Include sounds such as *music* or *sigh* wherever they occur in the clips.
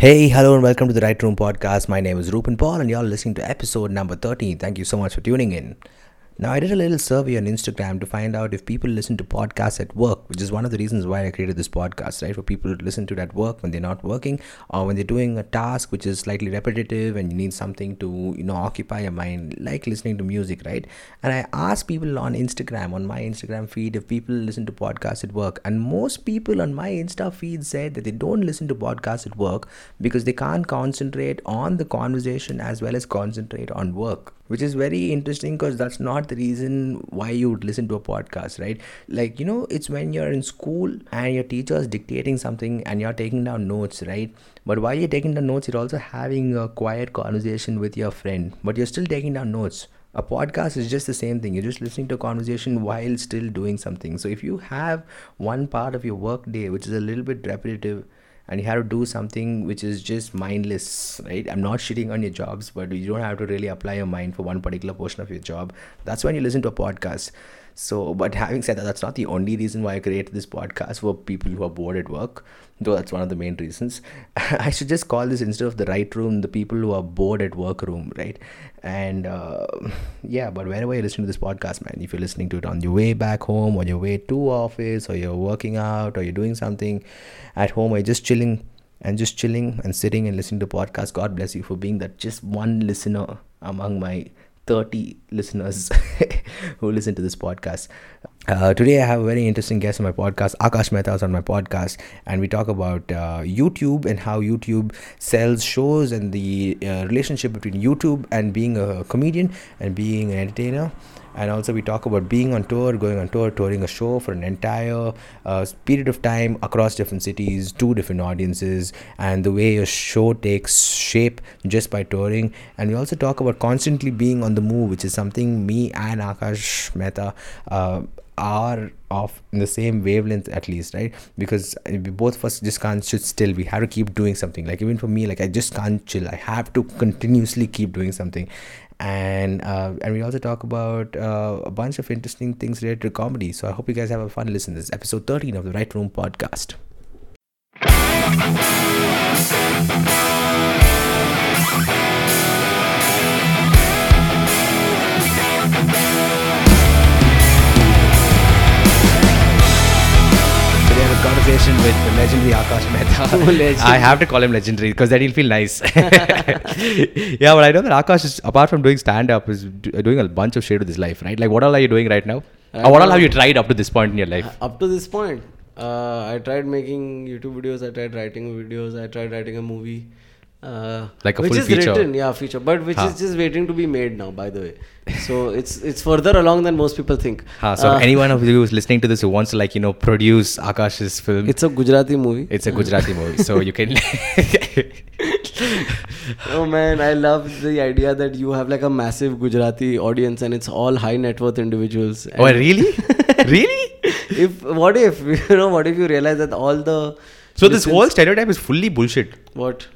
Hey, hello, and welcome to the Right Room Podcast. My name is Rupen Paul, and you're listening to episode number 13. Thank you so much for tuning in. Now, I did a little survey on Instagram to find out if people listen to podcasts at work, which is one of the reasons why I created this podcast, right? For people to listen to it at work when they're not working or when they're doing a task which is slightly repetitive and you need something to, you know, occupy your mind, like listening to music, right? And I asked people on Instagram, on my Instagram feed, if people listen to podcasts at work. And most people on my Insta feed said that they don't listen to podcasts at work because they can't concentrate on the conversation as well as concentrate on work which is very interesting because that's not the reason why you would listen to a podcast right? Like you know it's when you're in school and your teacher is dictating something and you're taking down notes right? But while you're taking down notes you're also having a quiet conversation with your friend but you're still taking down notes. A podcast is just the same thing. You're just listening to a conversation while still doing something. So if you have one part of your work day which is a little bit repetitive and you have to do something which is just mindless right? I'm not shitting on your jobs but you don't have to really apply your mind for one particular portion of your job. That's when you listen to a podcast. So but having said that that's not the only reason why i created this podcast for people who are bored at work though that's one of the main reasons. *laughs* I should just call this instead of the right room the people who are bored at work room right? And uh, yeah but wherever you listen to this podcast man if you're listening to it on your way back home or your way to office or you're working out or you're doing something at home or you're just chilling and just chilling and sitting and listening to podcast god bless you for being that just one listener among my 30 listeners *laughs* who listen to this podcast. Uh, today, I have a very interesting guest on my podcast. Aakash Mehta is on my podcast, and we talk about uh, YouTube and how YouTube sells shows and the uh, relationship between YouTube and being a comedian and being an entertainer and also we talk about being on tour going on tour touring a show for an entire uh, period of time across different cities two different audiences and the way a show takes shape just by touring. And we also talk about constantly being on the move which is something me and aakash mehta uh, are of in the same wavelength at least right because both of us just can't sit still we have to keep doing something like even for me like i just can't chill i have to continuously keep doing something and uh, and we also talk about uh, a bunch of interesting things related to comedy. So I hope you guys have a fun listen. This is episode 13 of the Right Room podcast. Conversation with the legendary Aakash Mehta. *laughs* I have to call him legendary because then he'll feel nice. *laughs* yeah, but I know that Aakash is, apart from doing stand up, is doing a bunch of shit with his life, right? Like, what all are you doing right now? or what all have you tried up to this point in your life? Up to this point, uh, I tried making YouTube videos, I tried writing videos, I tried writing a movie. Uh, like a which full is feature. written, yeah, feature, but which is just waiting to be made now. By the way, so it's it's further along than most people think. Ha, so uh, anyone of you who's listening to this who wants to like you know produce Aakash's film, it's a Gujarati movie. It's a Gujarati movie, so you can. *laughs* *laughs* oh man, I love the idea that you have like a massive Gujarati audience and it's all high net worth individuals. oh really? *laughs* really? If what if you know what if you realize that all the so this whole stereotype is fully bullshit. What?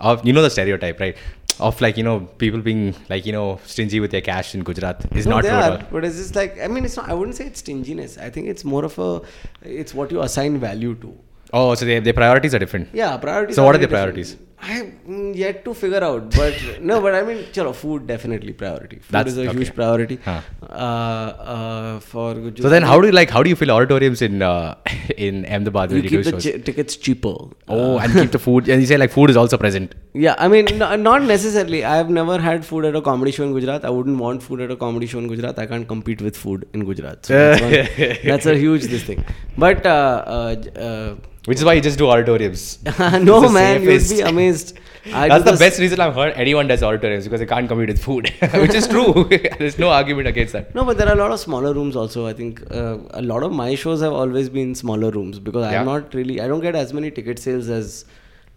Of you know the stereotype right? Of like you know people being like you know stingy with their cash in Gujarat is no, not they are, but it's just like I mean it's not I wouldn't say it's stinginess. I think it's more of a it's what you assign value to. Oh so they, their priorities are different. Yeah priorities so what are the priorities I have yet to figure out, but *laughs* no, but I mean, chalo, food definitely priority. Food That's, is a okay. huge priority huh. uh, uh, for Gujarat. So then, how do you like? How do you fill auditoriums in uh, *laughs* in Ahmedabad you keep the ch- tickets cheaper. oh, and keep the food. And you say like food is also present. Yeah, I mean, no, not necessarily. I have never had food at a comedy show in Gujarat. I wouldn't want food at a comedy show in Gujarat. I can't compete with food in Gujarat. So that's, one, *laughs* that's a huge this thing. But uh, uh, uh, Which is why you just do auditoriums. *laughs* no man, you'd be amazed. *laughs* I That's the best reason I've heard anyone does auditoriums because they can't compete with food, *laughs* which is true. There's no argument against that. No, but there are a lot of smaller rooms also. I think uh, a lot of my shows have always been smaller rooms because Yeah. I'm not really. I don't get as many ticket sales as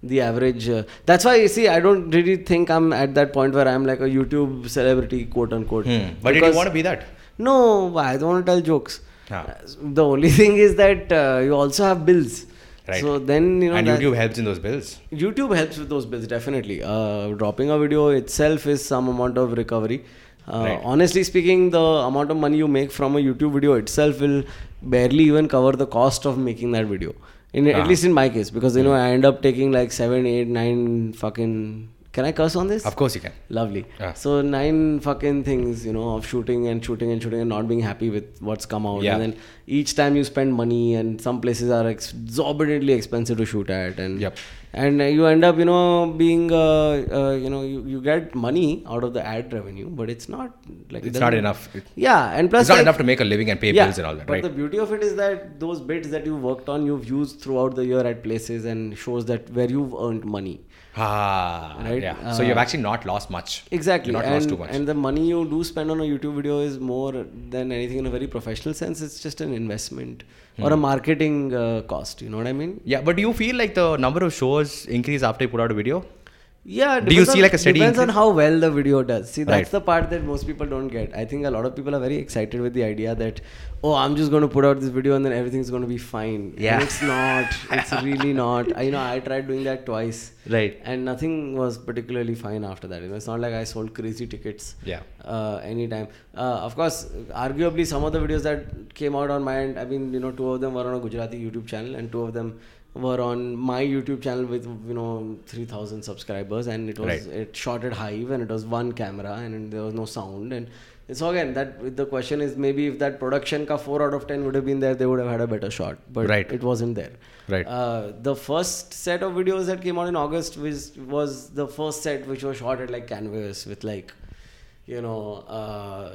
the average. Uh, that's why you see, I don't really think I'm at that point where I'm like a YouTube celebrity, quote unquote. Hmm. But did you want to be that? No, I don't want to tell jokes. Ah. Uh, The only thing is that uh, you also have bills. Right. So then you know and YouTube helps in those bills. YouTube helps with those bills definitely. Uh, dropping a video itself is some amount of recovery. Uh, Right. Honestly speaking, the amount of money you make from a YouTube video itself will barely even cover the cost of making that video. In Ah. at least in my case, because you know I end up taking like seven, eight, nine fucking. Can I curse on this? Of course you can. Lovely. Yeah. So nine fucking things, you know, of shooting and shooting and shooting and not being happy with what's come out. Yeah. And then each time you spend money, and some places are exorbitantly expensive to shoot at, and Yep. and you end up, you know, being, uh, uh, you know, you, you get money out of the ad revenue, but it's not like It's not enough. It- Yeah, and plus It's not like- enough to make a living and pay bills and all that, right? but right? the beauty of it is that those bits that you've worked on, you've used throughout the year at places and shows that where you've earned money. Ah, Right, yeah. so uh, you've actually not lost much. Exactly, You've not and, lost too much. and the money you do spend on a YouTube video is more than anything in a very professional sense. It's just an investment Hmm. or a marketing uh, cost. You know what I mean? yeah, but do you feel like the number of shows increase after you put out a video? Yeah. Do you see on- like a steady Depends on how well the video does. See, that's Right. the part that most people don't get. I think a lot of people are very excited with the idea that, oh, I'm just going to put out this video and then everything's going to be fine. Yeah. And it's not. It's really *laughs* not. I, you know, I tried doing that twice. Right. And nothing was particularly fine after that. You know, it's not like I sold crazy tickets. Yeah. Uh, anytime. Uh, of course, arguably some of the videos that came out on my end. I mean, you know, two of them were on a Gujarati YouTube channel, and two of them were on my YouTube channel with you know 3,000 subscribers, and it was Right. it shot at Hive, and it was one camera, and there was no sound, and. So again, that the question is maybe if that production ka four out of ten would have been there, they would have had a better shot. But Right. it wasn't there. Right. Uh, the first set of videos that came out in August was was the first set which was shot at like canvas with like, you know, uh,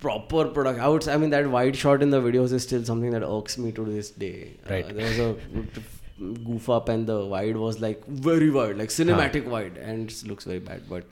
proper product. I, would, say, I mean that wide shot in the videos is still something that irks me to this day. Right. Uh, there was a goof up and the wide was like very wide, like cinematic wide, and it looks very bad. But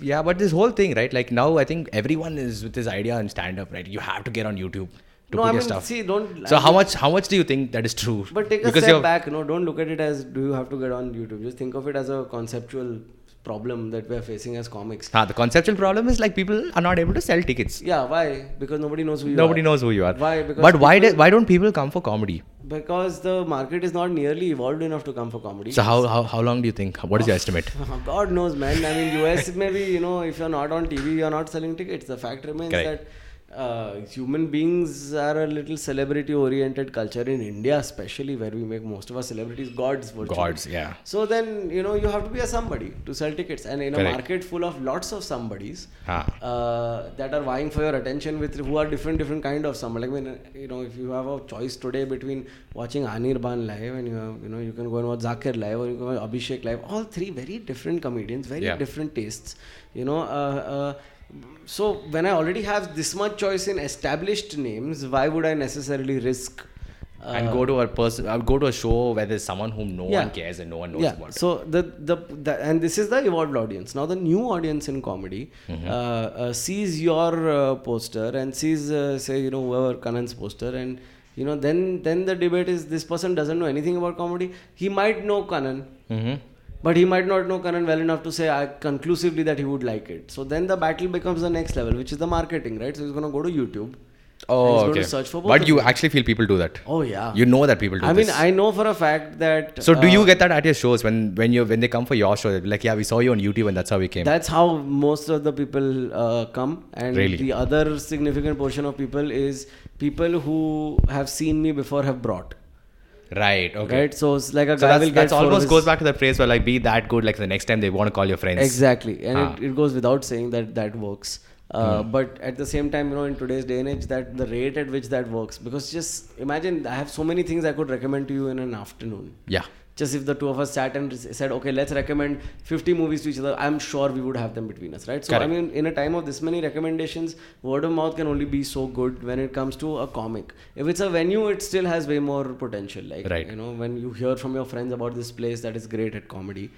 Yeah, but this whole thing, right? Like now, I think everyone is with this idea in stand up, right? You have to get on YouTube to no, put I your mean, stuff. see, don't. so I how mean- much? How much do you think that is true? But take a Because step back. No, don't look at it as do you have to get on YouTube. Just think of it as a conceptual problem that we're facing as comics. Ah, the conceptual problem is like people are not able to sell tickets. Yeah, why? Because nobody knows who you Nobody are. knows who you are. Why? Because but why? Do, why don't people come for comedy? Because the market is not nearly evolved enough to come for comedy. So how, how how long do you think? What is your estimate? *laughs* God knows, man. I mean, US maybe you know if you're not on TV, you're not selling tickets. The fact remains Correct. that uh, human beings are a little celebrity-oriented culture in India, especially where we make most of our celebrities gods. Virtually. Gods, yeah. So then you know you have to be a somebody to sell tickets, and in a market full of lots of somebodies Ah. uh, that are vying for your attention with who are different different kind of somebody. Like when you know if you have a choice today between watching Anirban live and you have you know you can go and watch Zakir live or you can watch Abhishek live. All three very different comedians, very Yeah. different tastes. You know. Uh, uh, so when I already have this much choice in established names, why would I necessarily risk? Uh, and go to a person, uh, go to a show where there's someone whom no Yeah. one cares and no one knows yeah about. so the, the the and this is the evolved audience now the new audience in comedy Mm-hmm. uh, uh, sees your uh, poster and sees uh, say you know whoever Kanan's poster and you know then then the debate is this person doesn't know anything about comedy he might know Kanan hmm but he might not know Kanan well enough to say uh, conclusively that he would like it so then the battle becomes the next level which is the marketing right so he's going to go to YouTube Oh, okay. to search for both but you them. actually feel people do that. oh yeah You know that people do I mean. I know for a fact that so do uh, you get that at your shows when when you when they come for your show? Like, yeah, we saw you on YouTube and that's how we came. That's how most of the people uh, come, and Really? the other significant portion of people is people who have seen me before have brought. Right. Okay. Right, so it's like a So guy that's, will get that's almost goes back to the phrase where like be that good like the next time they want to call your friends. exactly, and Ah. it, it goes without saying that that works. Uh, Hmm. But at the same time, you know, in today's day and age, that the rate at which that works, because just imagine I have so many things I could recommend to you in an afternoon. Yeah. Just if the two of us sat and said okay let's recommend 50 movies to each other i'm sure we would have them between us right so Correct. i mean in a time of this many recommendations word of mouth can only be so good when it comes to a comic if it's a venue it still has way more potential like Right. you know when you hear from your friends about this place that is great at comedy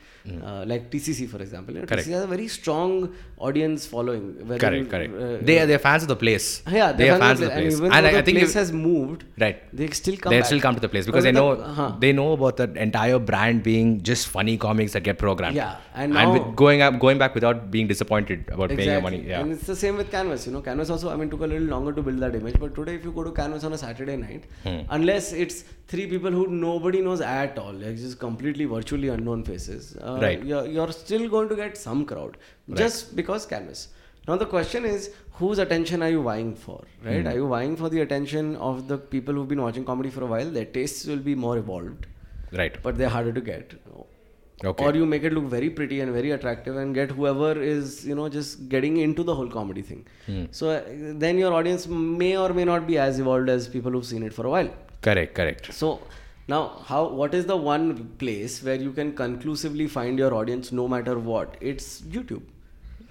uh, like tcc for example you know, tcc has a very strong audience following Correct. Correct. uh, they are they're fans of the place. yeah they are fans of the place. and even and I, the I think place has moved right. they still come they still come to the place because they know uh-huh. they know about the entire brand being just funny comics that get programmed. Yeah, and and now- with going up going back without being disappointed about paying your money. Yeah. And it's the same with Canvas. You know, Canvas also, I mean, took a little longer to build that image. But today, if you go to Canvas on a Saturday night, Hmm. unless it's three people who nobody knows at all, like just completely virtually unknown faces, uh, Right. you're, you're still going to get some crowd just because Canvas. Now the question is, whose attention are you vying for? Right? Hmm. Are you vying for the attention of the people who've been watching comedy for a while? Their tastes will be more evolved, Right. but they're harder to get. Okay. Or you make it look very pretty and very attractive and get whoever is, you know, just getting into the whole comedy thing. Hmm. So uh, then your audience may or may not be as evolved as people who've seen it for a while. Correct. Correct. So now, how? What is the one place where you can conclusively find your audience no matter what? It's YouTube.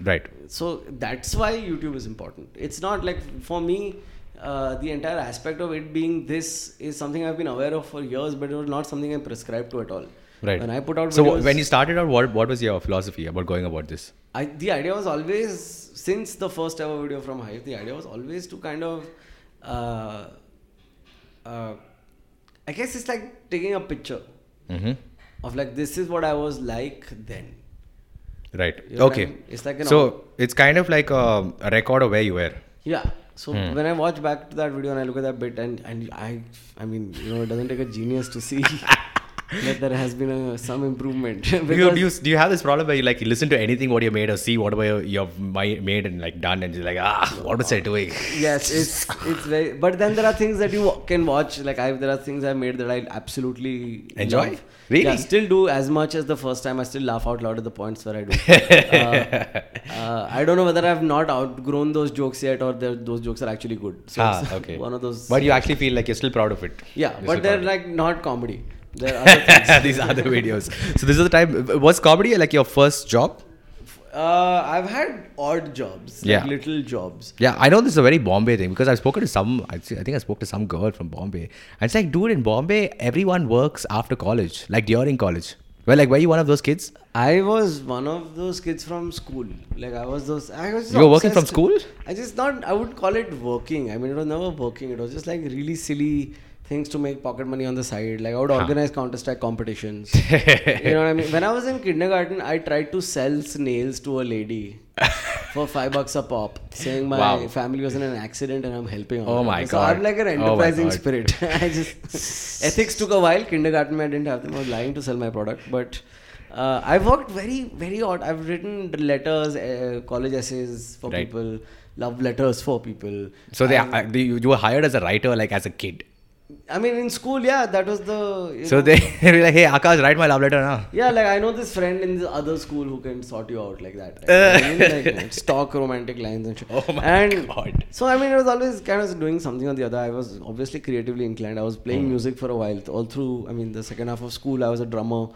Right. So that's why YouTube is important. It's not like for me. Uh, the entire aspect of it being this is something I've been aware of for years, but it was not something I prescribed to at all. Right. When I put out So videos, when you started out, what what was your philosophy about going about this? I, the idea was always since the first ever video from Hive. The idea was always to kind of, uh, uh, I guess it's like taking a picture Mm-hmm. of like this is what I was like then. Right. You know okay. It's like an so it's kind of like a, a record of where you were. Yeah. So Hmm. when I watch back to that video and I look at that bit and and I I mean you know it doesn't take a genius to see *laughs* that there has been a, some improvement Do *laughs* you, do, you, do you have this problem where you like you listen to anything what you made or see whatever you- you've made and like done and you're like ah what was I doing? *laughs* yes it's it's very but then there are things that you can watch like I there are things I made that I absolutely Enjoy? love. Really? yeah still do as much as the first time I still laugh out loud at the points where I do *laughs* uh, uh, I don't know whether I've not outgrown those jokes yet or those jokes are actually good so ah, okay. one of those But you actually feel like you're still proud of it. yeah You're but they're like not comedy other things *laughs* these other videos. So this is the time. Was comedy like your first job? Uh, I've had odd jobs, like little jobs. Yeah, I know this is a very Bombay thing because I've spoken to some. I think I spoke to some girl from Bombay, and it's like, dude, in Bombay, everyone works after college, like during college. Well, like, were you one of those kids? I was one of those kids from school. Like I was those. I was. You were working from school? I just not. I would call it working. I mean, it was never working. It was just like really silly things to make pocket money on the side. Like I would organize Counter Strike competitions. *laughs* you know what I mean? When I was in kindergarten, I tried to sell snails to a lady for *laughs* five bucks a pop, saying my Wow. family was in an accident and I'm helping. Oh my so God. I'm like an Oh enterprising God. spirit. *laughs* I just ethics took a while. Kindergarten, I didn't have them. I was lying to sell my product, but. Uh, I've worked very, very odd. I've written letters, uh, college essays for Right. people, love letters for people. So they, uh, you were hired as a writer, like as a kid. I mean, in school, yeah, that was the. So know- *laughs* they were like, hey, Aakash, write my love letter now. Yeah, like I know this friend in the other school who can sort you out like that. I *laughs* mean, like, stock romantic lines and shit. Oh my and God. So I mean, I was always kind of doing something or the other. I was obviously creatively inclined. I was playing Hmm. music for a while. All through, I mean, the second half of school, I was a drummer.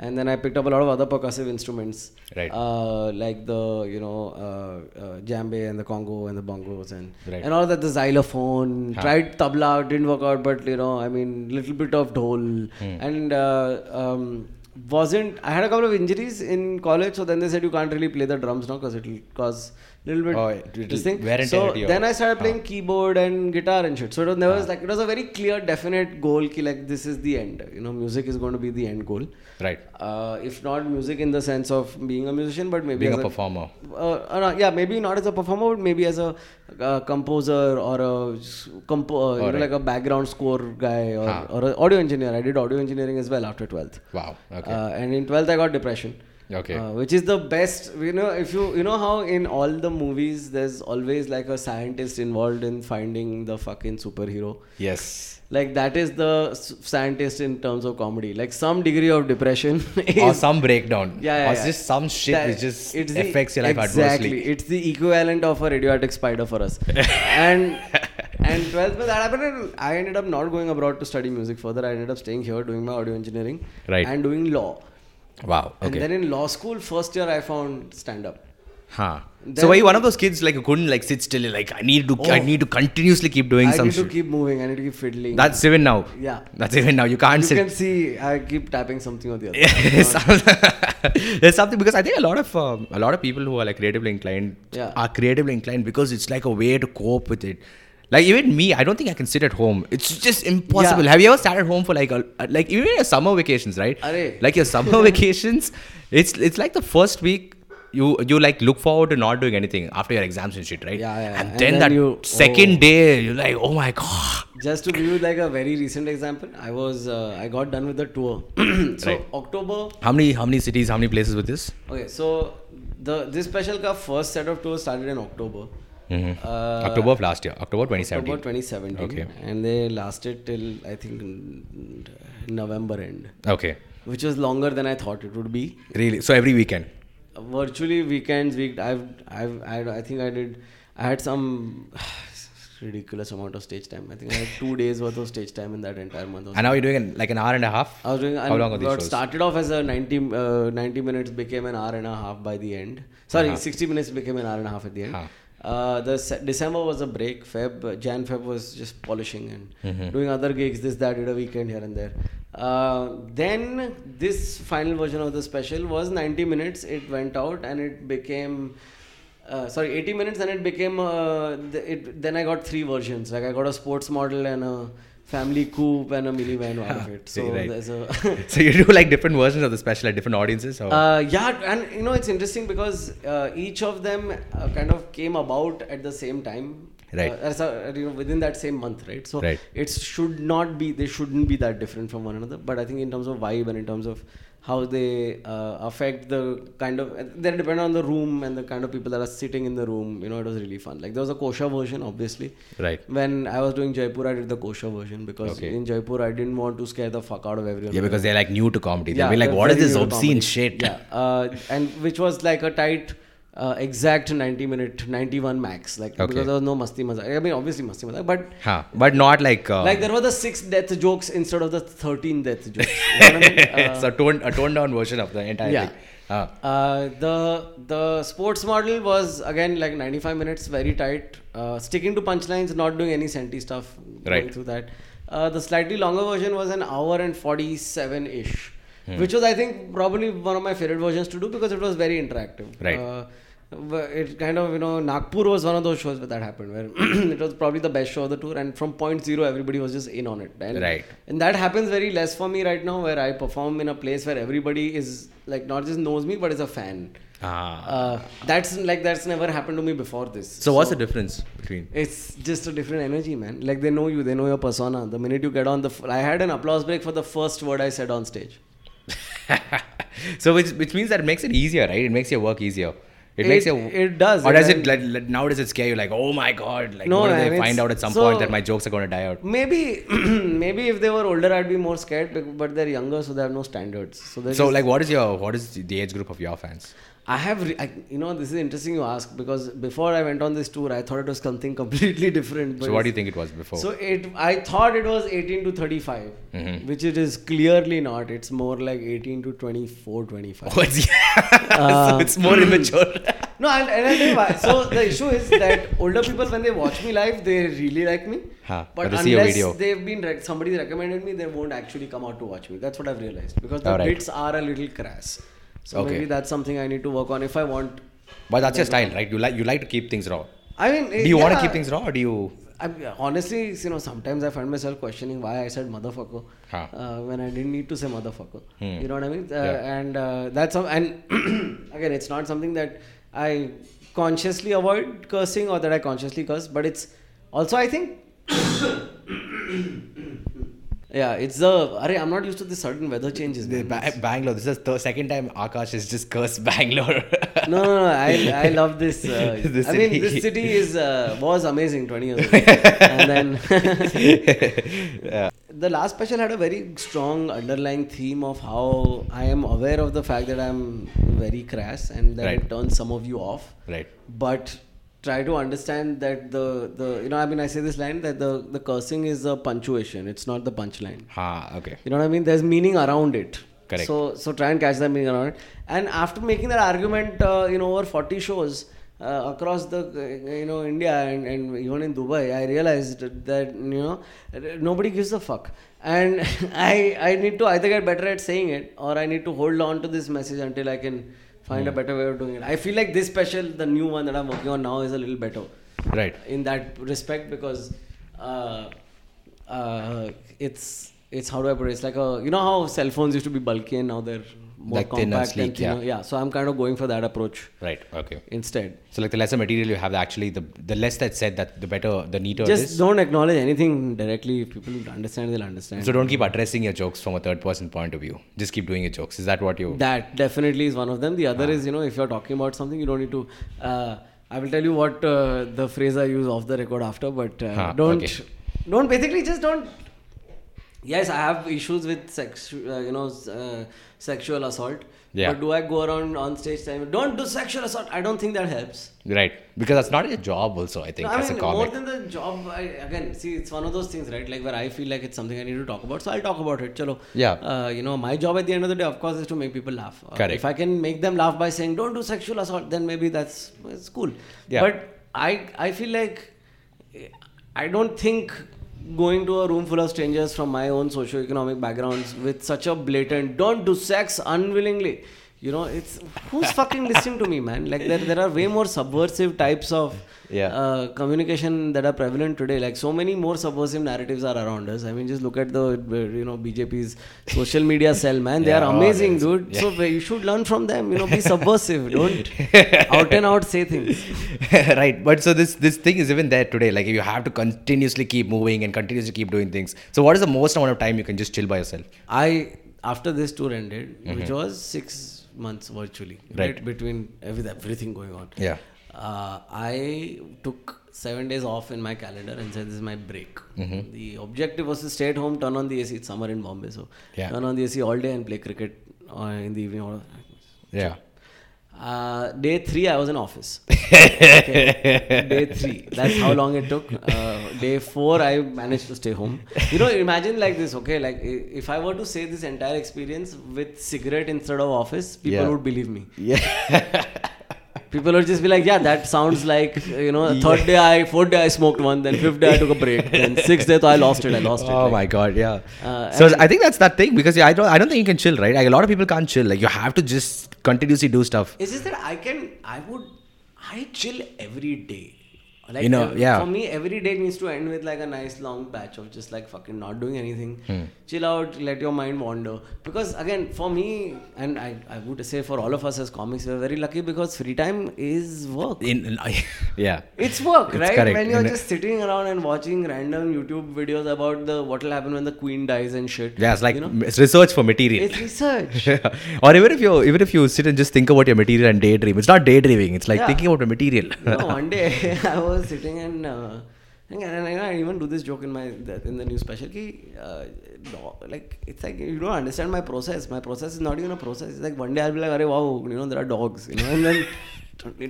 And then I picked up a lot of other percussive instruments, Right. Uh, like the you know uh, uh, djembe and the conga and the bongos and Right. and all that. The xylophone. Huh. Tried tabla, didn't work out, but you know, I mean, little bit of dhol Hmm. and uh, um, wasn't. I had a couple of injuries in college, so then they said you can't really play the drums now because it'll cause little bit Oh, it'll this thing. So tear to your- then I started playing Ah. keyboard and guitar and shit. So it was never like it was a very clear, definite goal. Ki like this is the end. You know, music is going to be the end goal. Right. Uh, if not music in the sense of being a musician, but maybe Being as a performer. uh, uh, yeah, maybe not as a performer, but maybe as a uh, composer or a compo- uh, you know, Alright. like a background score guy or, Ah. or an audio engineer. I did audio engineering as well after 12th. Wow. Okay. Uh, and in 12th, I got depression. Okay. Uh, which is the best. You know, if you you know how in all the movies there's always like a scientist involved in finding the fucking superhero. yes. Like that is the scientist in terms of comedy. Like some degree of depression. *laughs* Is, or some breakdown. yeah, yeah, Or yeah. just some shit That- which just it's the- affects your life exactly. adversely. It's the equivalent of a radioactive spider for us. *laughs* and and 12th when that happened, I ended up not going abroad to study music further. I ended up staying here doing my audio engineering Right. and doing law. Wow. Okay. And then in law school, first year I found stand up. Huh. Then- so were you one of those kids like who couldn't like sit still? Like I need to, I Oh. need to continuously keep doing something. I some need to shit. keep moving. I need to keep fiddling. That's even now. yeah. That's even now. You can't sit. You sit. can see I keep tapping something or the other. *laughs* Some- There's something because I think a lot of um, a lot of people who are like creatively inclined Yeah. are creatively inclined because it's like a way to cope with it. Like even me, I don't think I can sit at home. It's just impossible. Yeah. Have you ever sat at home for like a, like even your summer vacations, right? Like your summer *laughs* vacations, it's it's like the first week. You you like look forward to not doing anything after your exams and shit, right? Yeah, yeah, And, and then, then that you- second oh. day, you're like, oh my god. Just to give you like a very recent example, I was uh, I got done with the tour. *clears throat* so Right. October How many how many cities, how many places with this? Okay, so the this special first set of tours started in October. Mhm. Uh, October of last year, October 2017. October 2017. Okay. And they lasted till I think November end, Okay. which was longer than I thought it would be. Really? So every weekend? virtually weekends week I've, I've I, I think I did I had some *sighs* ridiculous amount of stage time I think I had two *laughs* days worth of stage time in that entire month And now you're doing an- like an hour and a half? I was doing How long are these shows? started off as a 90 uh, 90 minutes became an hour and a half by the end sorry Uh-huh. 60 minutes became an hour and a half at the end Huh. Uh, the December was a break. Feb Jan Feb was just polishing and Mm-hmm. doing other gigs this that did a weekend here and there. Uh, then this final version of the special was 90 minutes. It went out and it became uh, sorry 80 minutes and it became uh, the, it then i got three versions. Like i got a sports model and a family coupe and a minivan out of it *laughs* so Right. there's a *laughs* so you do like different versions of the special at different audiences? Or? uh, yeah and you know it's interesting because uh, each of them uh, kind of came about at the same time Right. uh, as a, you know within that same month right so Right. it should not be they shouldn't be that different from one another but i think in terms of vibe and in terms of how they uh, affect the kind of they depend on the room and the kind of people that are sitting in the room you know it was really fun like there was a kosha version obviously Right. when i was doing jaipur i did the kosha version because Okay. in jaipur i didn't want to scare the fuck out of everyone Yeah, because they're like new to comedy. They'll Yeah, be like, what is this obscene comedy. shit? Yeah, uh, and which was like a tight, uh, exact 90 minute, 91 max. Like Okay. because there was no masti mazak. I mean, obviously masti mazak, but Huh. But not like. Uh, like there were the six death jokes instead of the 13 death jokes. *laughs* You know what I mean? Uh, *laughs* it's a toned, a toned down version of the entire Yeah. thing. Uh, the the sports model was again like 95 minutes, very tight, uh, sticking to punchlines, not doing any senti stuff. Going Right. through that. Uh, the slightly longer version was an hour and 47 ish, Hmm. which was I think probably one of my favorite versions to do because it was very interactive. Right. But it kind of you know Nagpur was one of those shows where that happened where *clears throat* it was probably the best show of the tour and from point zero everybody was just in on it and, Right. and that happens very less for me right now where I perform in a place where everybody is like not just knows me but is a fan Ah. uh, that's like that's never happened to me before this so, what's the difference between. it's just a different energy man like they know you they know your persona the minute you get on the f- I had an applause break for the first word I said on stage *laughs* so which which means that it makes it easier, right? It makes your work easier. It, It- makes you. it does. Or does It- it like, like, now does it scare you? Like oh my god! Like No, what if they find out at some so- point that my jokes are going to die out? maybe *clears throat* maybe if they were older I'd be more scared but they're younger so they have no standards so So just- like, what is your what is the age group of your fans? I have, re- I, you know, this is interesting you ask because before I went on this tour, I thought it was something *laughs* completely different. but So what do you think it was before? So it, I thought it was 18 to 35, Mhm. which it is clearly not. It's more like 18 to 24, 25. Oh, it's, *laughs* Uh, so it's more immature. *laughs* No, and, and tell you why. So the issue is that older people, when they watch me live, they really like me. Huh, But but they see a unless they've been rec- somebody recommended me, they won't actually come out to watch me. That's what I've realized because the bits are a little crass. So Okay. maybe that's something I need to work on if I want. But that's your style, right? You like you like to keep things raw. I mean, Do you want to keep things raw, or do you? I honestly, you know, sometimes I find myself questioning why I said motherfucker Huh. uh, when I didn't need to say motherfucker. Hmm. You know what I mean? Uh, Yeah. And uh, that's and *clears throat* again, it's not something that I consciously avoid cursing or that I consciously curse, but it's also I think. Yeah, it's the. Array, I'm not used to the sudden weather changes. The ba- Bangalore. This is the second time Aakash has just cursed *laughs* Bangalore. no, no, no. I, I *laughs* love this. Uh, I mean, this city is uh, was amazing 20 years ago. *laughs* and then yeah. the last special had a very strong underlying theme of how I am aware of the fact that I'm very crass and that Right. it turns some of you off. Right. But try to understand that the, the you know I mean I say this line that the the cursing is a punctuation. It's not the punchline. Ha. Okay. You know what I mean? There's meaning around it. Correct. So so try and catch that meaning around it. And after making that argument, uh, you know, over 40 shows uh, across the uh, you know India and, and even in Dubai, I realized that you know nobody gives a fuck. And *laughs* I I need to either get better at saying it or I need to hold on to this message until I can find a Hmm. better way of doing it. I feel like this special, the new one that I'm working on now, is a little better Right. in that respect because uh, uh, it's it's how do I put it? It's like a you know how cell phones used to be bulky and now they're more Like thin and sleek, yeah. thinner. yeah. So I'm kind of going for that approach Right. Okay. instead. So like the lesser material you have, actually the the less that's said, that the better, the neater Just is. don't acknowledge anything directly. If people understand, they'll understand. So don't keep addressing your jokes from a third person point of view. Just keep doing your jokes. Is that what you? That definitely is one of them. The other Ah. is, you know, if you're talking about something, you don't need to. Uh, I will tell you what uh, the phrase I use off the record after, but uh, Huh, don't, okay. don't basically just don't. Yes, I have issues with sex, uh, you know, uh, sexual assault. Yeah. But do I go around on stage saying, "Don't do sexual assault"? I don't think that helps. Right. Because that's not your job. Also, I think No, I as mean, a more than the job, I, again, see, it's one of those things, right? Like where I feel like it's something I need to talk about, so I'll talk about it. Chalo. Yeah. Uh, you know, my job at the end of the day, of course, is to make people laugh. Uh, Correct. If I can make them laugh by saying, "Don't do sexual assault," then maybe that's it's cool. Yeah. But I, I feel like I don't think going to a room full of strangers from my own socio-economic backgrounds with such a blatant "don't do sex unwillingly." You know, it's who's fucking listening to me, man? Like there, there are way more subversive types of Yeah. uh, communication that are prevalent today. Like so many more subversive narratives are around us. I mean, just look at the you know BJP's social media cell, man. They Yeah, are oh, amazing, yes. dude. So you should learn from them. You know, be subversive. *laughs* Don't out and out say things. *laughs* right. But so this this thing is even there today. Like you have to continuously keep moving and continuously keep doing things. So what is the most amount of time you can just chill by yourself? I after this tour ended, which was six months virtually, Mm-hmm. Right. between every, everything going on. Yeah. Uh, I took seven days off in my calendar and said this is my break. Mm-hmm. The objective was to stay at home, turn on the AC. It's summer in Bombay, so Yeah. turn on the AC all day and play cricket uh, in the evening. or- Yeah. Uh, day three, I was in office. *laughs* Okay. Day three, that's how long it took. Uh, day four, I managed to stay home. You know, imagine like this, okay? Like if I were to say this entire experience with cigarette instead of office, people Yeah. would believe me. Yeah. *laughs* People would just be like, yeah, that sounds like, you know, third day I, fourth day I smoked one, then fifth day I took a break, then *laughs* sixth day I lost it, I lost it. Oh Like, my god, yeah. Uh, so I think that's that thing because yeah, I don't I don't think you can chill, right? Like a lot of people can't chill. Like you have to just continuously do stuff. It's just that I can, I would, I chill every day. Like, You know, ev- yeah. For me, every day needs to end with like a nice long patch of just like fucking not doing anything. Hmm. Chill out, let your mind wander. Because again, for me, and I, I would say for all of us as comics, we're very lucky because free time is work. In, in *laughs* yeah. It's work, It's right? correct. When you're And- just sitting around and watching random YouTube videos about the what will happen when the queen dies and shit. Yeah, it's like you know? it's research for material. it's research. *laughs* or even if you even if you sit and just think about your material and daydream, it's not daydreaming. It's like Yeah. thinking about the material. one day *laughs* I was sitting and, uh, and, I, I even do this joke in my in the new special. Uh, like it's like you don't understand my process. My process is not even a process. It's like one day I'll be like, "Arey, wow, you know, there are dogs," you know, and then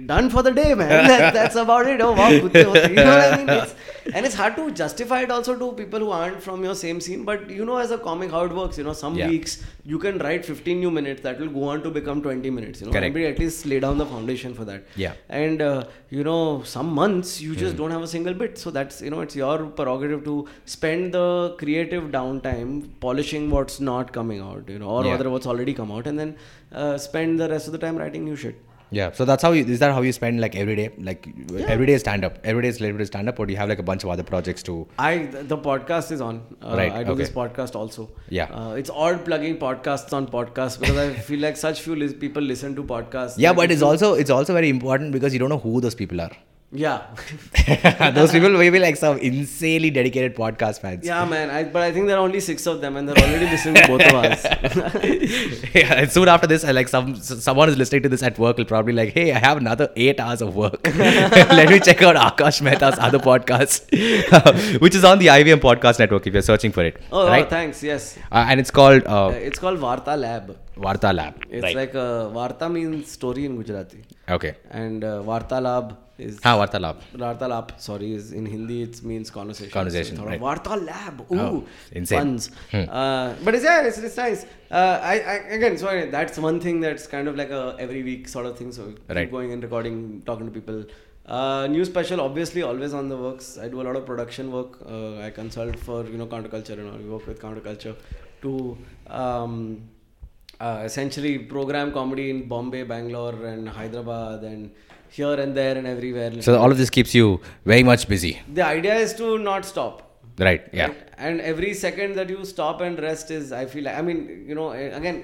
done for the day, man. *laughs* That, that's about it. Oh wow, you know what I mean? It's, and it's hard to justify it also to people who aren't from your same scene. But you know, as a comic, how it works. You know, some Yeah. weeks you can write 15 new minutes that will go on to become 20 minutes. You know, Correct. Maybe at least lay down the foundation for that Yeah. and uh, you know some months you just don't have a single bit so that's you know it's your prerogative to spend the creative downtime polishing what's not coming out you know or Yeah. rather what's already come out and then uh, spend the rest of the time writing new shit Yeah, so that's how you is that how you spend like every day? Like every day is stand up. Every day is related to stand up, or do you have like a bunch of other projects too? I the, podcast is on. Uh, Right, I do this podcast also. Yeah. Uh, it's odd plugging podcasts on podcasts because I feel like such few lis- people listen to podcasts. Yeah, but it's also it's also very important because you don't know who those people are. Yeah. *laughs* those people may be like some insanely dedicated podcast fans. yeah, man. I, but I think there are only six of them and they're already listening to both of us. *laughs* yeah, and soon after this, I like some someone is listening to this at work will probably like, hey, I have another eight hours of work. *laughs* Let me check out Aakash Mehta's other podcast, which is on the IVM Podcast Network. If you're searching for it, Oh, right? oh, thanks. Yes. Uh, and it's called Uh, uh, it's called Varta Lab. Varta Lab. It's right. like a Varta means story in Gujarati, okay. and uh, Varta Lab is Ah, Lab. Varta Lab. Sorry, is in Hindi it means conversation. Conversation, So, right. Varta Lab. Ooh, Oh, insane. Puns. Hmm. Uh, but it's yeah, it's, it's nice. Uh, I, I again, sorry, that's one thing that's kind of like a every week sort of thing. So keep Right. going and recording, talking to people. Uh, new special, obviously, always on the works. I do a lot of production work. Uh, I consult for you know counterculture and all. We work with counterculture to um, uh, essentially program comedy in Bombay, Bangalore, and Hyderabad, and here and there and everywhere. So all of this keeps you very much busy. the idea is to not stop. Right. Yeah. Right? And every second that you stop and rest is, I feel like, I mean, you know, eh, again,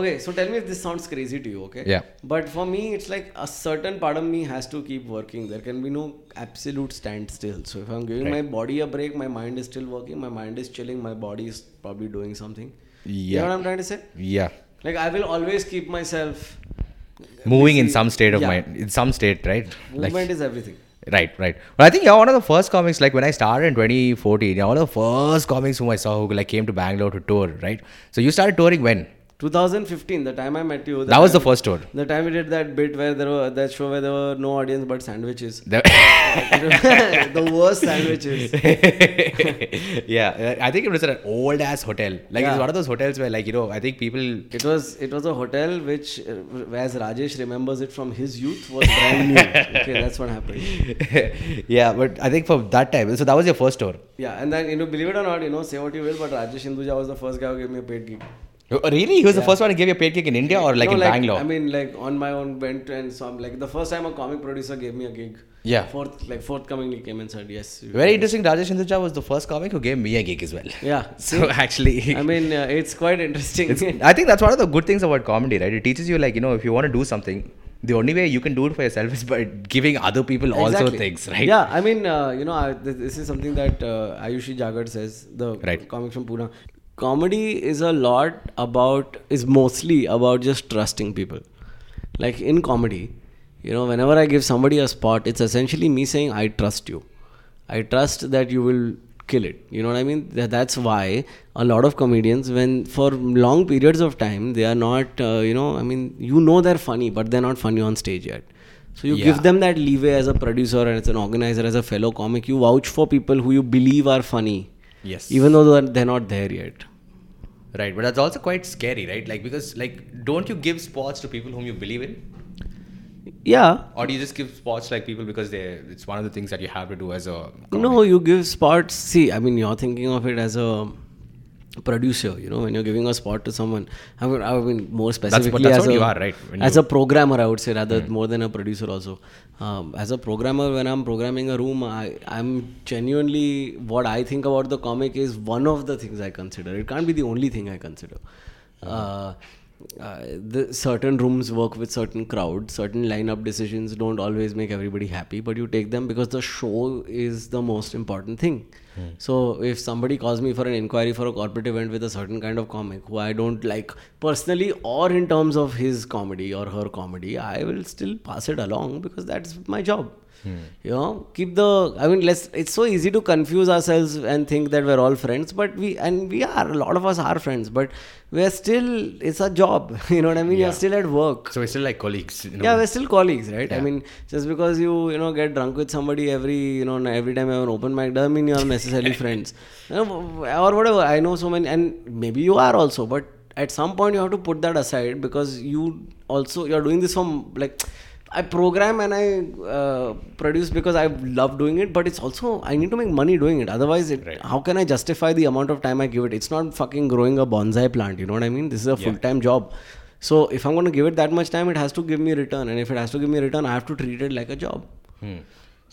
okay, so tell me if this sounds crazy to you, okay? Yeah. But for me, it's like a certain part of me has to keep working. There can be no absolute standstill. So if I'm giving my body a break, my mind is still working, my mind is chilling, my body is probably doing something. You Yeah. know what I'm trying to say? Yeah. Like, I will always keep myself. Moving in some state of Yeah. mind, in some state, right? Movement is everything. Right, right. But I think you're one of the first comics. Like when I started in 2014, you're one of the first comics whom I saw who like came to Bangalore to tour, right? So you started touring when? 2015, the time I met you. That was the first tour. The time we did that bit where there were that show where there were no audience but sandwiches. The- *laughs* the worst sandwiches. *laughs* yeah, I think it was at an old ass hotel. Like Yeah. it's one of those hotels where like you know I think people. It was it was a hotel which, uh, as Rajesh remembers it from his youth, was brand new. okay, that's what happened. *laughs* yeah, but I think for that time, so that was your first tour. Yeah, and then you know, believe it or not, you know, say what you will, but Rajesh Hinduja was the first guy who gave me a paid gig. Oh, Really, he was the first one to give you a paid gig in India or like No, in Bangalore. I mean, like on my own went and so I'm like the first time a comic producer gave me a gig. Yeah. Fourth, like forthcomingly came and said yes. Very interesting. Rajesh Hinduja was the first comic who gave me a gig as well. Yeah. *laughs* So actually, I mean, uh, it's quite interesting. *laughs* I think that's one of the good things about comedy, right? It teaches you like you know if you want to do something, the only way you can do it for yourself is by giving other people also things, right? Yeah, I mean, uh, you know, I, this, is something that uh, Ayushi Jagat says, the Right. comic from Pune. Comedy is a lot about, is mostly about just trusting people. Like in comedy, you know, whenever I give somebody a spot, it's essentially me saying, I trust you. I trust that you will kill it. You know what I mean? That, that's why a lot of comedians, when for long periods of time, they are not, uh, you know, I mean, you know they're funny, but they're not funny on stage yet. So you Yeah. give them that leeway as a producer and as an organizer, as a fellow comic. You vouch for people who you believe are funny, Yes. even though they're, not there yet. Right, but that's also quite scary, right? Like because like don't you give spots to people whom you believe in, Yeah. or do you just give spots like people because they it's one of the things that you have to do as a No, you give spots. See, I mean, you're thinking of it as a producer. You know, when you're giving a spot to someone. I mean, I mean more specifically that's as a you are, right? As you- a programmer, I would say rather more than a producer. Also, um, as a programmer, when I'm programming a room, I I'm genuinely what I think about the comic is one of the things I consider. It can't be the only thing I consider. Uh, uh, the certain rooms work with certain crowds certain lineup decisions don't always make everybody happy but you take them because the show is the most important thing so if somebody calls me for an inquiry for a corporate event with a certain kind of comic who i don't like personally or in terms of his comedy or her comedy i will still pass it along because that's my job Hmm. you know keep the i mean let's it's so easy to confuse ourselves and think that we're all friends but we and we are a lot of us are friends but we're still it's a job *laughs* you know what i mean Yeah. you're still at work So we're still like colleagues. You know? yeah we're still colleagues right i mean just because you you know get drunk with somebody every you know every time you have an open mic doesn't mean you're necessarily *laughs* friends you know, or whatever i know so many and maybe you are also but at some point you have to put that aside because you also you're doing this from like I program and I uh, produce because I love doing it, but it's also I need to make money doing it. Otherwise, it, Right. how can I justify the amount of time I give it? It's not fucking growing a bonsai plant. You know what I mean? This is a Yeah. full time job. So if I'm going to give it that much time, it has to give me return, and if it has to give me return, I have to treat it like a job. Hmm.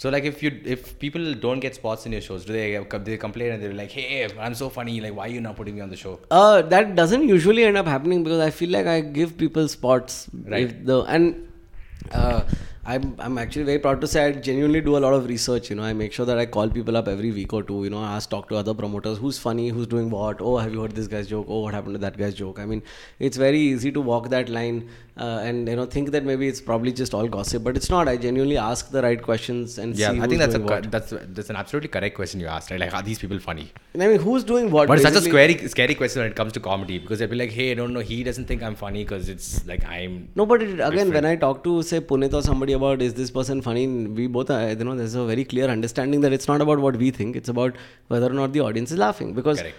So like if you if people don't get spots in your shows, do they they complain and they're like, hey, I'm so funny, like why are you not putting me on the show? Uh, that doesn't usually end up happening because I feel like I give people spots. Right. If the and uh, I'm I'm actually very proud to say I genuinely do a lot of research. You know, I make sure that I call people up every week or two. You know, I ask talk to other promoters who's funny, who's doing what. Oh, have you heard this guy's joke? Oh, what happened to that guy's joke? I mean, it's very easy to walk that line uh, and you know think that maybe it's probably just all gossip, but it's not. I genuinely ask the right questions and Yeah, see. I think that's a co- that's that's an absolutely correct question you asked, right? Like, are these people funny? I mean, who's doing what? But it's such a scary scary question when it comes to comedy because they'll be like, hey, I don't know, he doesn't think I'm funny because it's like I'm. No, but it, again, when I talk to say Punit or somebody about is this person funny, we both are, you know there's a very clear understanding that it's not about what we think, it's about whether or not the audience is laughing. Because Correct.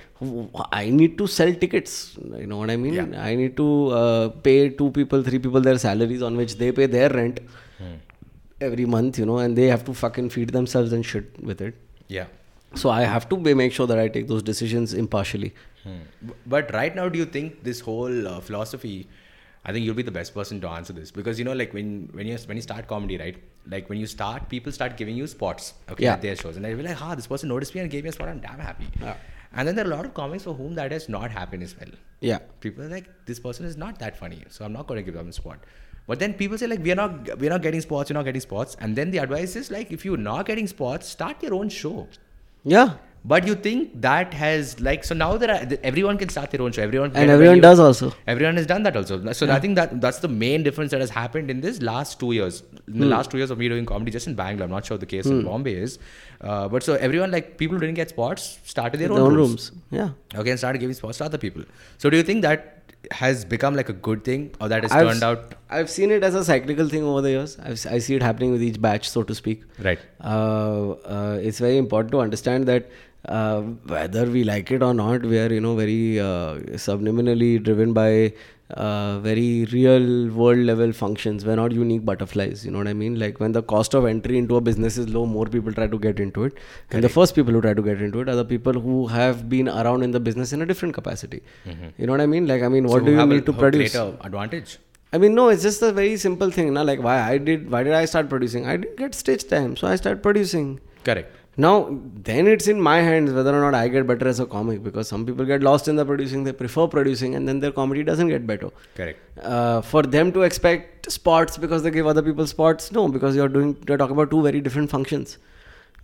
I need to sell tickets. You know what I mean? Yeah. I need to uh, pay two people, three people their salaries on which they pay their rent Hmm. every month. You know, and they have to fucking feed themselves and shit with it. Yeah. So I have to make sure that I take those decisions impartially. Hmm. But right now, do you think this whole uh, philosophy I think you'll be the best person to answer this because you know, like when when you when you start comedy, right? Like when you start, people start giving you spots, okay, Yeah. at their shows, and they'll be like, "Ah, this person noticed me and gave me a spot. I'm damn happy." Yeah. And then there are a lot of comics for whom that has not happened as well. Yeah. People are like, "This person is not that funny, so I'm not going to give them a spot." But then people say like, "We are not, we are not getting spots. We're not getting spots." And then the advice is like, if you're not getting spots, start your own show. Yeah. But you think that has like so now that I, everyone can start their own show. Everyone And everyone does also. Everyone has done that also. So I think that that's the main difference that has happened in this last two years. In Hmm. the last two years of me doing comedy, just in Bangalore. I'm not sure the case in Bombay is, uh, but so everyone like people who didn't get spots started their Their own, own rooms. rooms. Yeah. Okay, and started giving spots to other people. So do you think that has become like a good thing, or that has I've, turned out I've seen it as a cyclical thing over the years. I've, I see it happening with each batch, so to speak. right? uh, uh, it's very important to understand that uh, whether we like it or not, we are you know very uh, subliminally driven by uh, very real world level functions. We're not unique butterflies. You know what I mean? Like when the cost of entry into a business is low, more people try to get into it, and the first people who try to get into it are the people who have been around in the business in a different capacity. You know what I mean? Like I mean, what So do you need to produce? Greater advantage. I mean, no, it's just a very simple thing. Now, like why I did, why did I start producing? I didn't get stage time, so I started producing. Correct. Now, then it's in my hands whether or not I get better as a comic because some people get lost in the producing, they prefer producing, and then their comedy doesn't get better. Correct. Uh, for them to expect spots because they give other people spots, no, because you're doing, you're talking about two very different functions.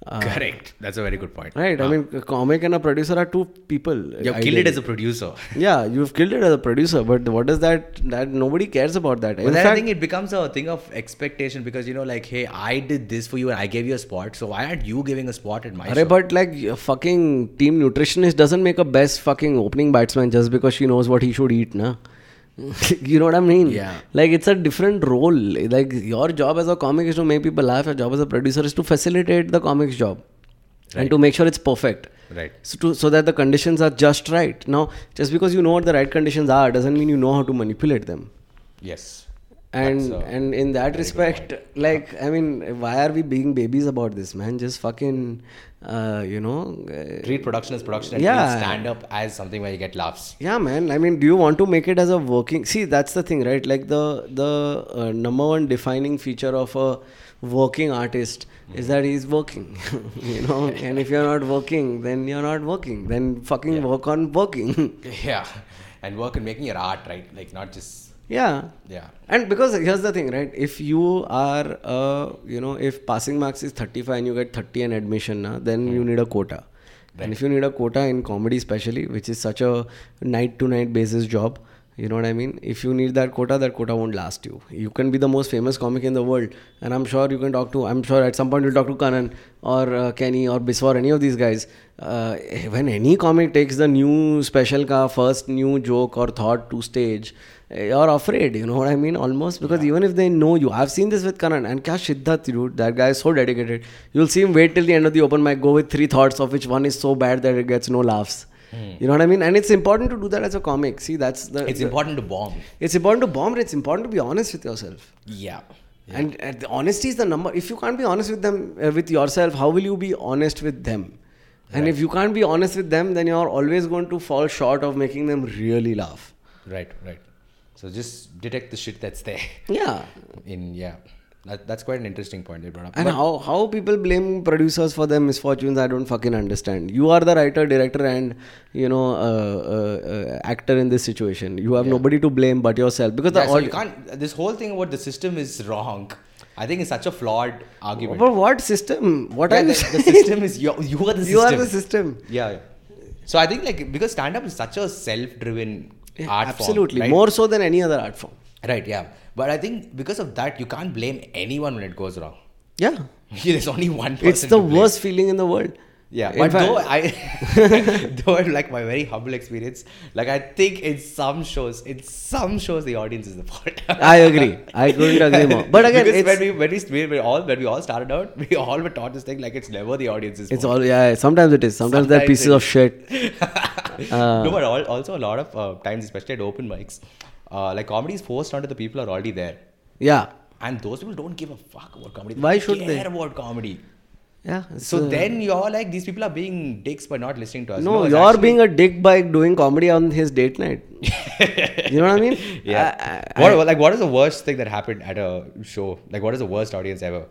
Uh, Correct. That's a very good point. Right? I mean, a comic and a producer are two people. You have killed it as a producer. *laughs* yeah, you've killed it as a producer, but what is that? That nobody cares about that. But In then I think it becomes a thing of expectation because you know, like, hey, I did this for you and I gave you a spot, so why aren't you giving a spot at my Arre, show? but like a fucking team nutritionist doesn't make a best fucking opening batsman just because she knows what he should eat, na. *laughs* you know what I mean? Yeah. Like it's a different role. Like your job as a comic is to make people laugh. Your job as a producer is to facilitate the comic's job and to make sure it's perfect. Right. So, to, so that the conditions are just right. Now, just because you know what the right conditions are doesn't mean you know how to manipulate them. Yes. And a and in that respect, *laughs* like I mean, why are we being babies about this, man? Just fucking, uh, you know. uh, Treat production as production and Yeah. stand up as something where you get laughs. yeah, man. I mean, do you want to make it as a working? See, that's the thing, right? Like the the uh, number one defining feature of a working artist is that he's working, *laughs* you know. and if you're not working, then you're not working. Then fucking work on working. *laughs* Yeah. And work in making your art, right? Like not just yeah. yeah. And because here's the thing, right? If you are, uh, you know, if passing marks is 35 and you get 30 and admission, na, then you need a quota. And if you need a quota in comedy, especially, which is such a night to night basis job, you know what I mean? If you need that quota, that quota won't last you. You can be the most famous comic in the world, and I'm sure you can talk to. I'm sure at some point you'll talk to Kanan or uh, Kenny or Biswa, any of these guys. Uh, when any comic takes the new special ka first new joke or thought to stage, you're afraid. You know what I mean? Almost because even if they know you, I've seen this with Kanan and kya Shiddat, dude. That guy is so dedicated. You'll see him wait till the end of the open mic, go with three thoughts, of which one is so bad that it gets no laughs. You know what I mean? And it's important to do that as a comic. See, that's the. It's the- important to bomb. It's important to bomb. but It's important to be honest with yourself. Yeah. And, and the honesty is the number. If you can't be honest with them, uh, with yourself, how will you be honest with them? And if you can't be honest with them, then you're always going to fall short of making them really laugh. Right, right. So just detect the shit that's there. Yeah. *laughs* In yeah. That, that's quite an interesting point they brought up. And But- how, how people blame producers for their misfortunes, I don't fucking understand. You are the writer, director, and you know uh, uh, uh, actor in this situation. You have nobody to blame but yourself because yeah, the so you can't. This whole thing about the system is wrong. I think it's such a flawed argument. But what system? What Yeah, are you the, the system is *laughs* you. You are the system. You are the system. Yeah. yeah. So I think like because stand up is such a self-driven Yeah, art form, absolutely, right? more so than any other art form. Right. Yeah. But I think because of that, you can't blame anyone when it goes wrong. Yeah, *laughs* There's only one person. it's the worst feeling in the world. Yeah, but fact- *laughs* *laughs* though I, though like my very humble experience, like I think in some shows, in some shows, the audience is the fault. I agree. I couldn't *laughs* agree more. But again, because it's, when we when we, we we all when we all started out, we all were taught this thing like it's never the audience's it's fault. all yeah. Sometimes it is. Sometimes, they're pieces of shit. no, but all, also a lot of uh, times, especially at open mics, uh, like comedy is forced onto the people who are already there, Yeah, and those people don't give a fuck about comedy. Why don't should care they? about comedy? Yeah. So then you're like, these people are being dicks by not listening to us. no, you're actually- being a dick by doing comedy on his date night. *laughs* you know what I mean? Yeah. I- I- what, like, what is the worst thing that happened at a show? Like, what is the worst audience ever?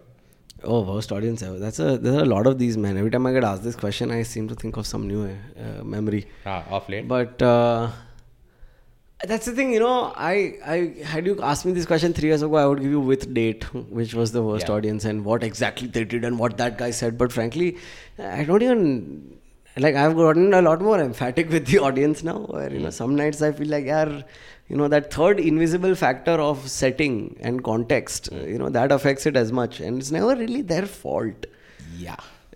Oh, worst audience ever. That's a there are a lot of these man. Every time I get asked this question, I seem to think of some new uh, memory. Ah, off late. But uh, that's the thing, you know. I I had you asked me this question three years ago, I would give you with date, which was the worst Yeah. audience, and what exactly they did and what that guy said. But frankly, I don't even like. I've gotten a lot more emphatic with the audience now. Where you know, some nights I feel like, yeah, you know, that third invisible factor of setting and context, you know, that affects it as much, and it's never really their fault. yeah.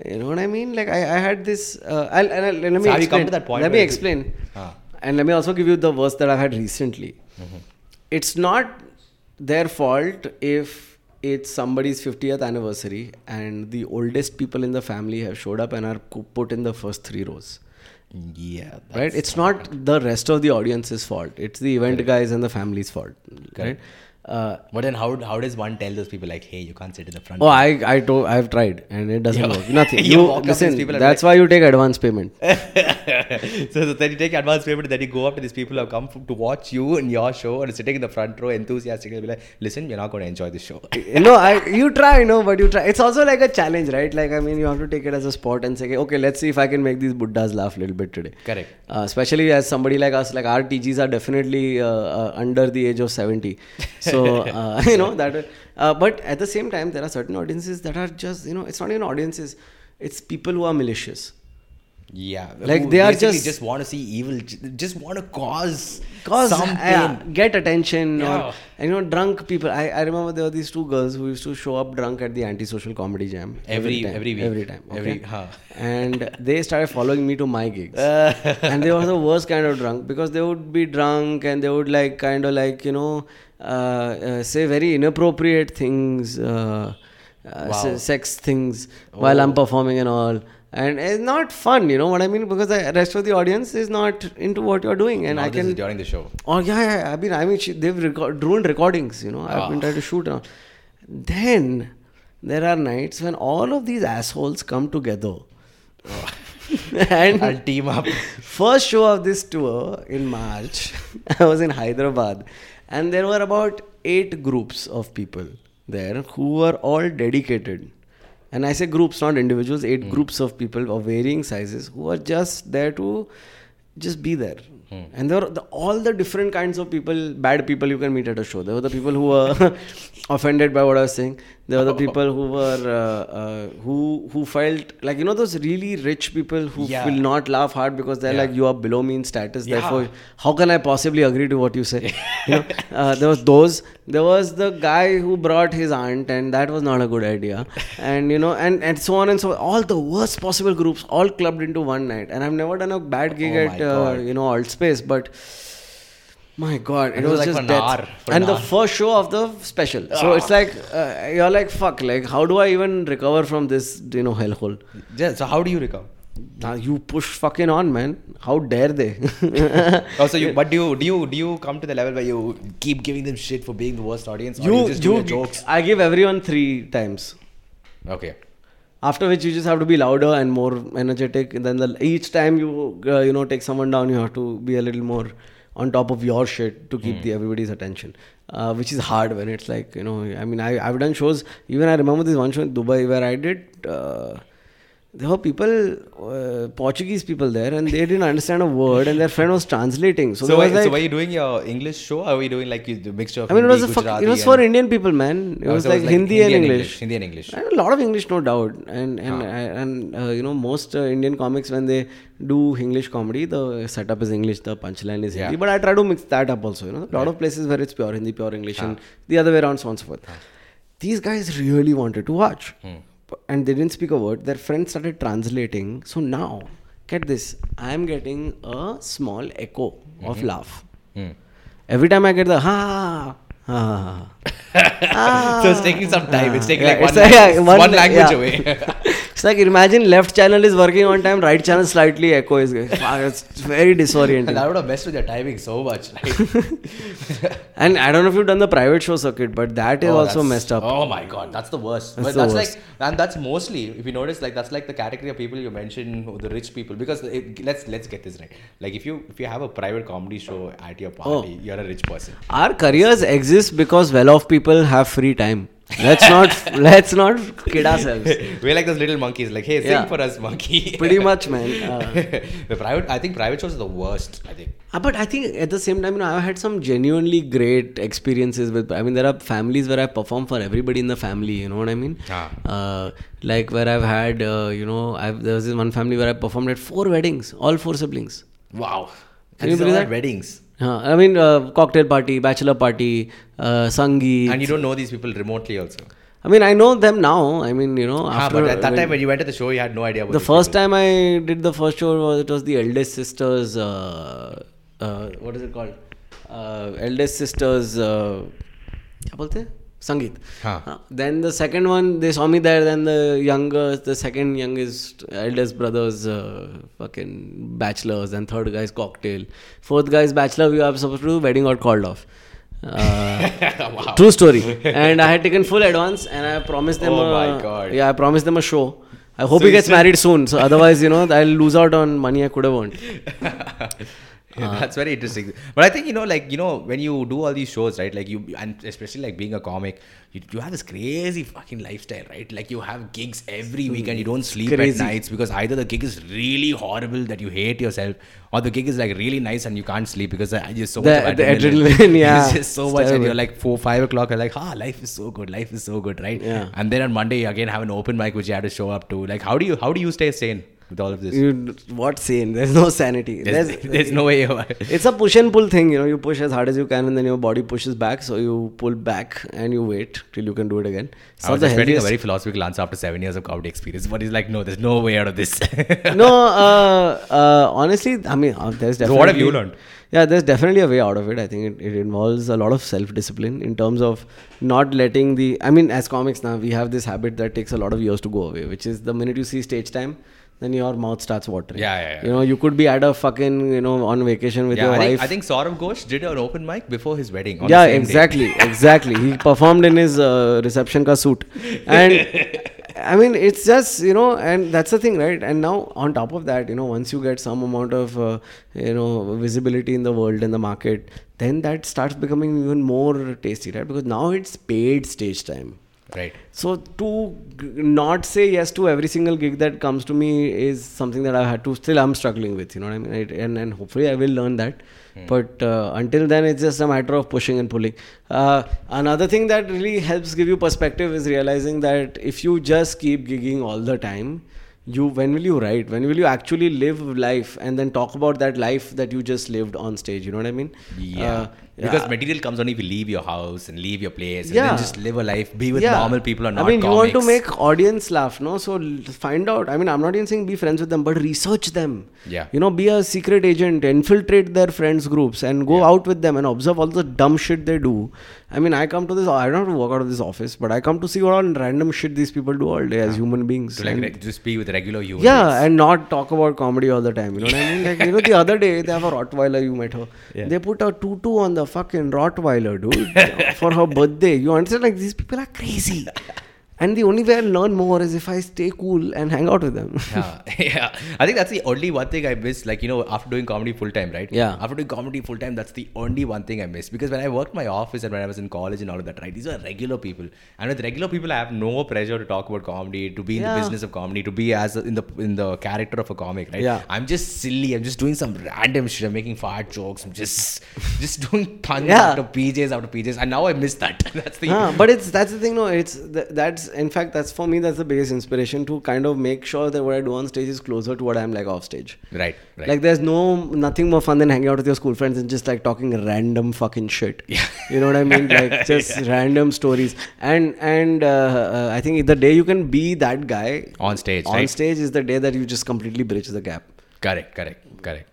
You know what I mean? Like I, I had this. Uh, I'll, and I'll, let me So you come to that point Let me explain. Ah. And let me also give you the worst that I've had recently. Mm-hmm. It's not their fault if it's somebody's 50th anniversary and the oldest people in the family have showed up and are put in the first three rows. Yeah. Right? It's not the rest of the audience's fault. It's the event guys and the family's fault. Right? Uh, But then how, how does one tell those people, like, hey, you can't sit in the front? oh, I I to, I've tried and it doesn't work. Nothing. *laughs* you You, walk up these listen. That's why you take advance payment. *laughs* so, so then you take advance payment, then you go up to these people who have come f- to watch you and your show and sitting in the front row enthusiastically be like, listen, you're not going to enjoy this show. *laughs* no, I you try, no, but you try. It's also like a challenge, right? Like I mean, you have to take it as a sport and say, okay, let's see if I can make these Buddhas laugh a little bit today. Correct. Uh, especially as somebody like us, like our TGs are definitely uh, uh, under the age of seventy, so *laughs* uh, *laughs* you know that. Uh, but at the same time, there are certain audiences that are just you know, it's not even audiences, it's people who are malicious. Yeah. Like, they are just- just want to see evil, just want to cause, cause some pain. get attention Yeah. or you know drunk people I, I remember there were these two girls who used to show up drunk at the antisocial comedy jam Every- time, every week. every time okay? Every- huh. and they started following me to my gigs *laughs* and they were the worst kind of drunk because they would be drunk and they would like kind of like you know say very inappropriate things uh, uh, Wow. se- sex things while I'm performing and all and it's not fun you know what I mean because the rest of the audience is not into what you're doing and Now I can during the show. Oh yeah, yeah, yeah. I mean, I mean, she, they've record, ruined recordings. You know, I've been Ah. trying to shoot. All. Then there are nights when all of these assholes come together, *laughs* and I'll team up. first show of this tour in March, *laughs* I was in Hyderabad, and there were about eight groups of people there who were all dedicated. And I say groups, not individuals, eight hmm. groups of people of varying sizes who are just there to just be there. Hmm. And there were the, all the different kinds of people, bad people you can meet at a show. There were the people who were *laughs* offended by what I was saying. There were the people who were uh, uh, who who felt like you know those really rich people who Yeah. will not laugh hard because they're Yeah. like you are below me in status. Yeah. Therefore, how can I possibly agree to what you say? *laughs* you know, uh, there was those. There was the guy who brought his aunt, and that was not a good idea. *laughs* And you know, and and so on and so on. All the worst possible groups all clubbed into one night. And I've never done a bad gig Oh at uh, you know alt space, but. My God, it, it was was, like just death. hour, and an the hour. first show of the special. So it's like uh, you're like fuck. Like how do I even recover from this you know hellhole? Yeah, so how do you recover? Now you push fucking on, man. How dare they? *laughs* Oh, so you, *laughs* but do you, do you, do you come to the level where you keep giving them shit for being the worst audience? Or you, just do jokes? I give everyone three times. Okay. After which you just have to be louder and more energetic. And then the, each time you uh, you know take someone down, you have to be a little more on top of your shit to keep Hmm. the everybody's attention. Uh, which is hard when it's like you know. I mean, I I've done shows. Even I remember this one show in Dubai where I did. Uh, there were people, uh, Portuguese people there, and they didn't understand a word, and their friend was translating. So, So, was like, so were you doing your English show were you doing like the mixture of I mean, it was a fuck, it was for Indian people, man. It Oh, was so like, Hindi, and English. Hindi and English. And a lot of English, no doubt. And and and uh, you know, most uh, Indian comics when they do English comedy, the setup is English, the punchline is Hindi. Yeah. But I try to mix that up also. You know, a lot of places where it's pure Hindi, pure English, and the other way around, so on and so forth. These guys really wanted to watch, Hmm. And they didn't speak a word. Their friend started translating. So now, get this: I am getting a small echo of laugh. Hmm. Every time I get the ha ha ha. *laughs* so it's taking some time. It's taking Yeah, like one, yeah, one one language yeah. away. *laughs* It's like imagine left channel is working on time, right channel slightly echo is going. It's very disorienting. that would have messed with your timing so much. Right? *laughs* And I don't know if you've done the private show circuit, but that is Oh, also messed up. Oh my god, that's the worst. That's but the that's worst. like, and that's mostly, if you notice, like that's like the category of people you mentioned, the rich people. Because it, let's let's get this right. Like if you if you have a private comedy show at your oh. party, Oh. you're a rich person. Our careers exist because well-off people have free time. Let's not let's not kid ourselves. *laughs* We're like those little monkeys. Like, hey, sing Yeah. for us, monkey. *laughs* Pretty much, man. *laughs* Uh, the private, I think private shows are the worst. I think. Uh, but I think at the same time, you know, I've had some genuinely great experiences with. I mean, there are families where I perform for everybody in the family. You know what I mean? Ah. Uh, like where I've had, uh, you know, I've, there was this one family where I performed at four weddings, all four siblings. Wow. Can you believe that? Weddings. Uh, I mean, uh, cocktail party, bachelor party, uh, sangeet. And you don't know these people remotely also. I mean, I know them now. I mean, you know, Ah, after but at that when- time when you went to the show, you had no idea about the these first people. time I did the first show was it was the eldest sisters. Uh, uh, what is it called? Uh, eldest sisters. Uh, क्या बोलते हैं? Sangeet. हाँ. Uh, then the second one, they saw me there. Then the younger, the second youngest, eldest brothers, uh, fucking bachelors. And third guy's cocktail. Fourth guy's bachelor. We were supposed to do wedding got called off. Uh, *laughs* True story. *laughs* And I had taken full advance, and I promised them. Oh a, my God. Yeah, I promised them a show. I hope So he gets said- married soon. So otherwise, you know, I'll lose out on money I could have earned. *laughs* Yeah, that's very interesting. But I think you know, like you know, when you do all these shows, right? Like you, and especially like being a comic, you, you have this crazy fucking lifestyle, right? Like you have gigs every week, and you don't sleep Crazy. at nights because either the gig is really horrible that you hate yourself, or the gig is like really nice and you can't sleep because uh, just so The- much the adrenaline. adrenaline, *laughs* yeah. it's just so It's much, and you're like four, five o'clock, you're like, ah, life is so good, life is so good, right? Yeah. And then on Monday, you again have an open mic which you have to show up to. Like, how do you how do you stay sane with all of this? You, what sane? *laughs* There's no sanity. There's, There's, *laughs* there's no way. *laughs* it's a push and pull thing, you know. You push as hard as you can, and then your body pushes back. So you pull back and you wait till you can do it again. It's I was expecting a very philosophical answer after seven years of comedy experience, but he's like, no, there's no way out of this. no, uh, uh, honestly, I mean, uh, there's definitely. So what have you learned? Yeah, there's definitely a way out of it. I think it, it involves a lot of self discipline in terms of not letting the. I mean, as comics now, we have this habit that takes a lot of years to go away, which is the minute you see stage time, then your mouth starts watering. Yeah, yeah, yeah. You know, you could be at a fucking, you know, on vacation with yeah, your I wife. think, I think Saurav Ghosh did an open mic before his wedding. On yeah, the same day. exactly, *laughs* exactly. He performed in his uh, reception ka suit, and I mean, it's just you know, and that's the thing, right? And now on top of that, you know, once you get some amount of uh, you know visibility in the world and the market, then that starts becoming even more tasty, right? Because now it's paid stage time. Right. So to not say yes to every single gig that comes to me is something that I've had to still I'm struggling with. You know what I mean? And and hopefully I will learn that. But uh, until then, it's just a matter of pushing and pulling. Uh, another thing that really helps give you perspective is realizing that if you just keep gigging all the time, you when will you write? When will you actually live life and then talk about that life that you just lived on stage? You know what I mean? Yeah. Uh, because material comes only if you leave your house and leave your place and Yeah. then just live a life, be with Yeah. normal people or not I mean, you want to make audience laugh, no? So find out. I mean, I'm not even saying be friends with them, but research them. Yeah. You know, be a secret agent, infiltrate their friends groups, and go out with them and observe all the dumb shit they do. I mean, I come to this. I don't have to walk out of this office, but I come to see what all random shit these people do all day as human beings. to like And- just be with regular humans. yeah, and not talk about comedy all the time. You know what I mean? Like, you know, the other day they have a Rottweiler, you met her. Yeah. They put a tutu on the fucking Rottweiler, dude, for her birthday. You understand? Like, these people are crazy. *laughs* And the only way I'll learn more is if I stay cool and hang out with them. *laughs* yeah, yeah. I think that's the only one thing I miss. Like you know, after doing comedy full time, right? Yeah. After doing comedy full time, that's the only one thing I miss. Because when I worked my office and when I was in college and all of that, right? These are regular people, and with regular people, I have no pressure to talk about comedy, to be in Yeah. the business of comedy, to be as a, in the in the character of a comic, right? Yeah. I'm just silly. I'm just doing some random shit. I'm making fart jokes. I'm just *laughs* just doing puns Yeah. of PJs out of PJs, and now I miss that. *laughs* that's the Huh, but it's that's the thing no it's th- that's in fact that's for me that's the biggest inspiration to kind of make sure that what i do on stage is closer to what i'm like off stage right, right. Like there's no nothing more fun than hanging out with your school friends and just like talking random fucking shit. Yeah. You know what I mean? Like *laughs* just random stories. And and uh, uh, I think the day you can be that guy on stage, on right? stage is the day that you just completely bridge the gap. Correct, correct, correct.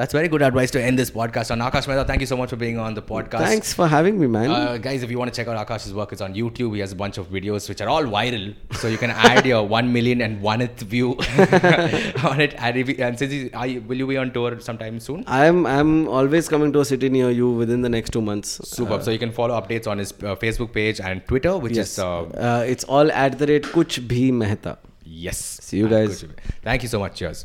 That's very good advice to end this podcast on. Aakash Mehta, thank you so much for being on the podcast. Thanks for having me, man. Uh, guys, if you want to check out Aakash's work, it's on YouTube. He has a bunch of videos which are all viral. So you can add your 1 million and one view *laughs* on it. And, if and since he, are you, will you be on tour sometime soon? I'm I'm always coming to a city near you within the next two months. Super. so you can follow updates on his uh, Facebook page and Twitter, which Yes. is. Uh, Uh, it's all at the rate Kuch Bhi Mehta. yes. See you Uh, guys. Thank you so much. Cheers.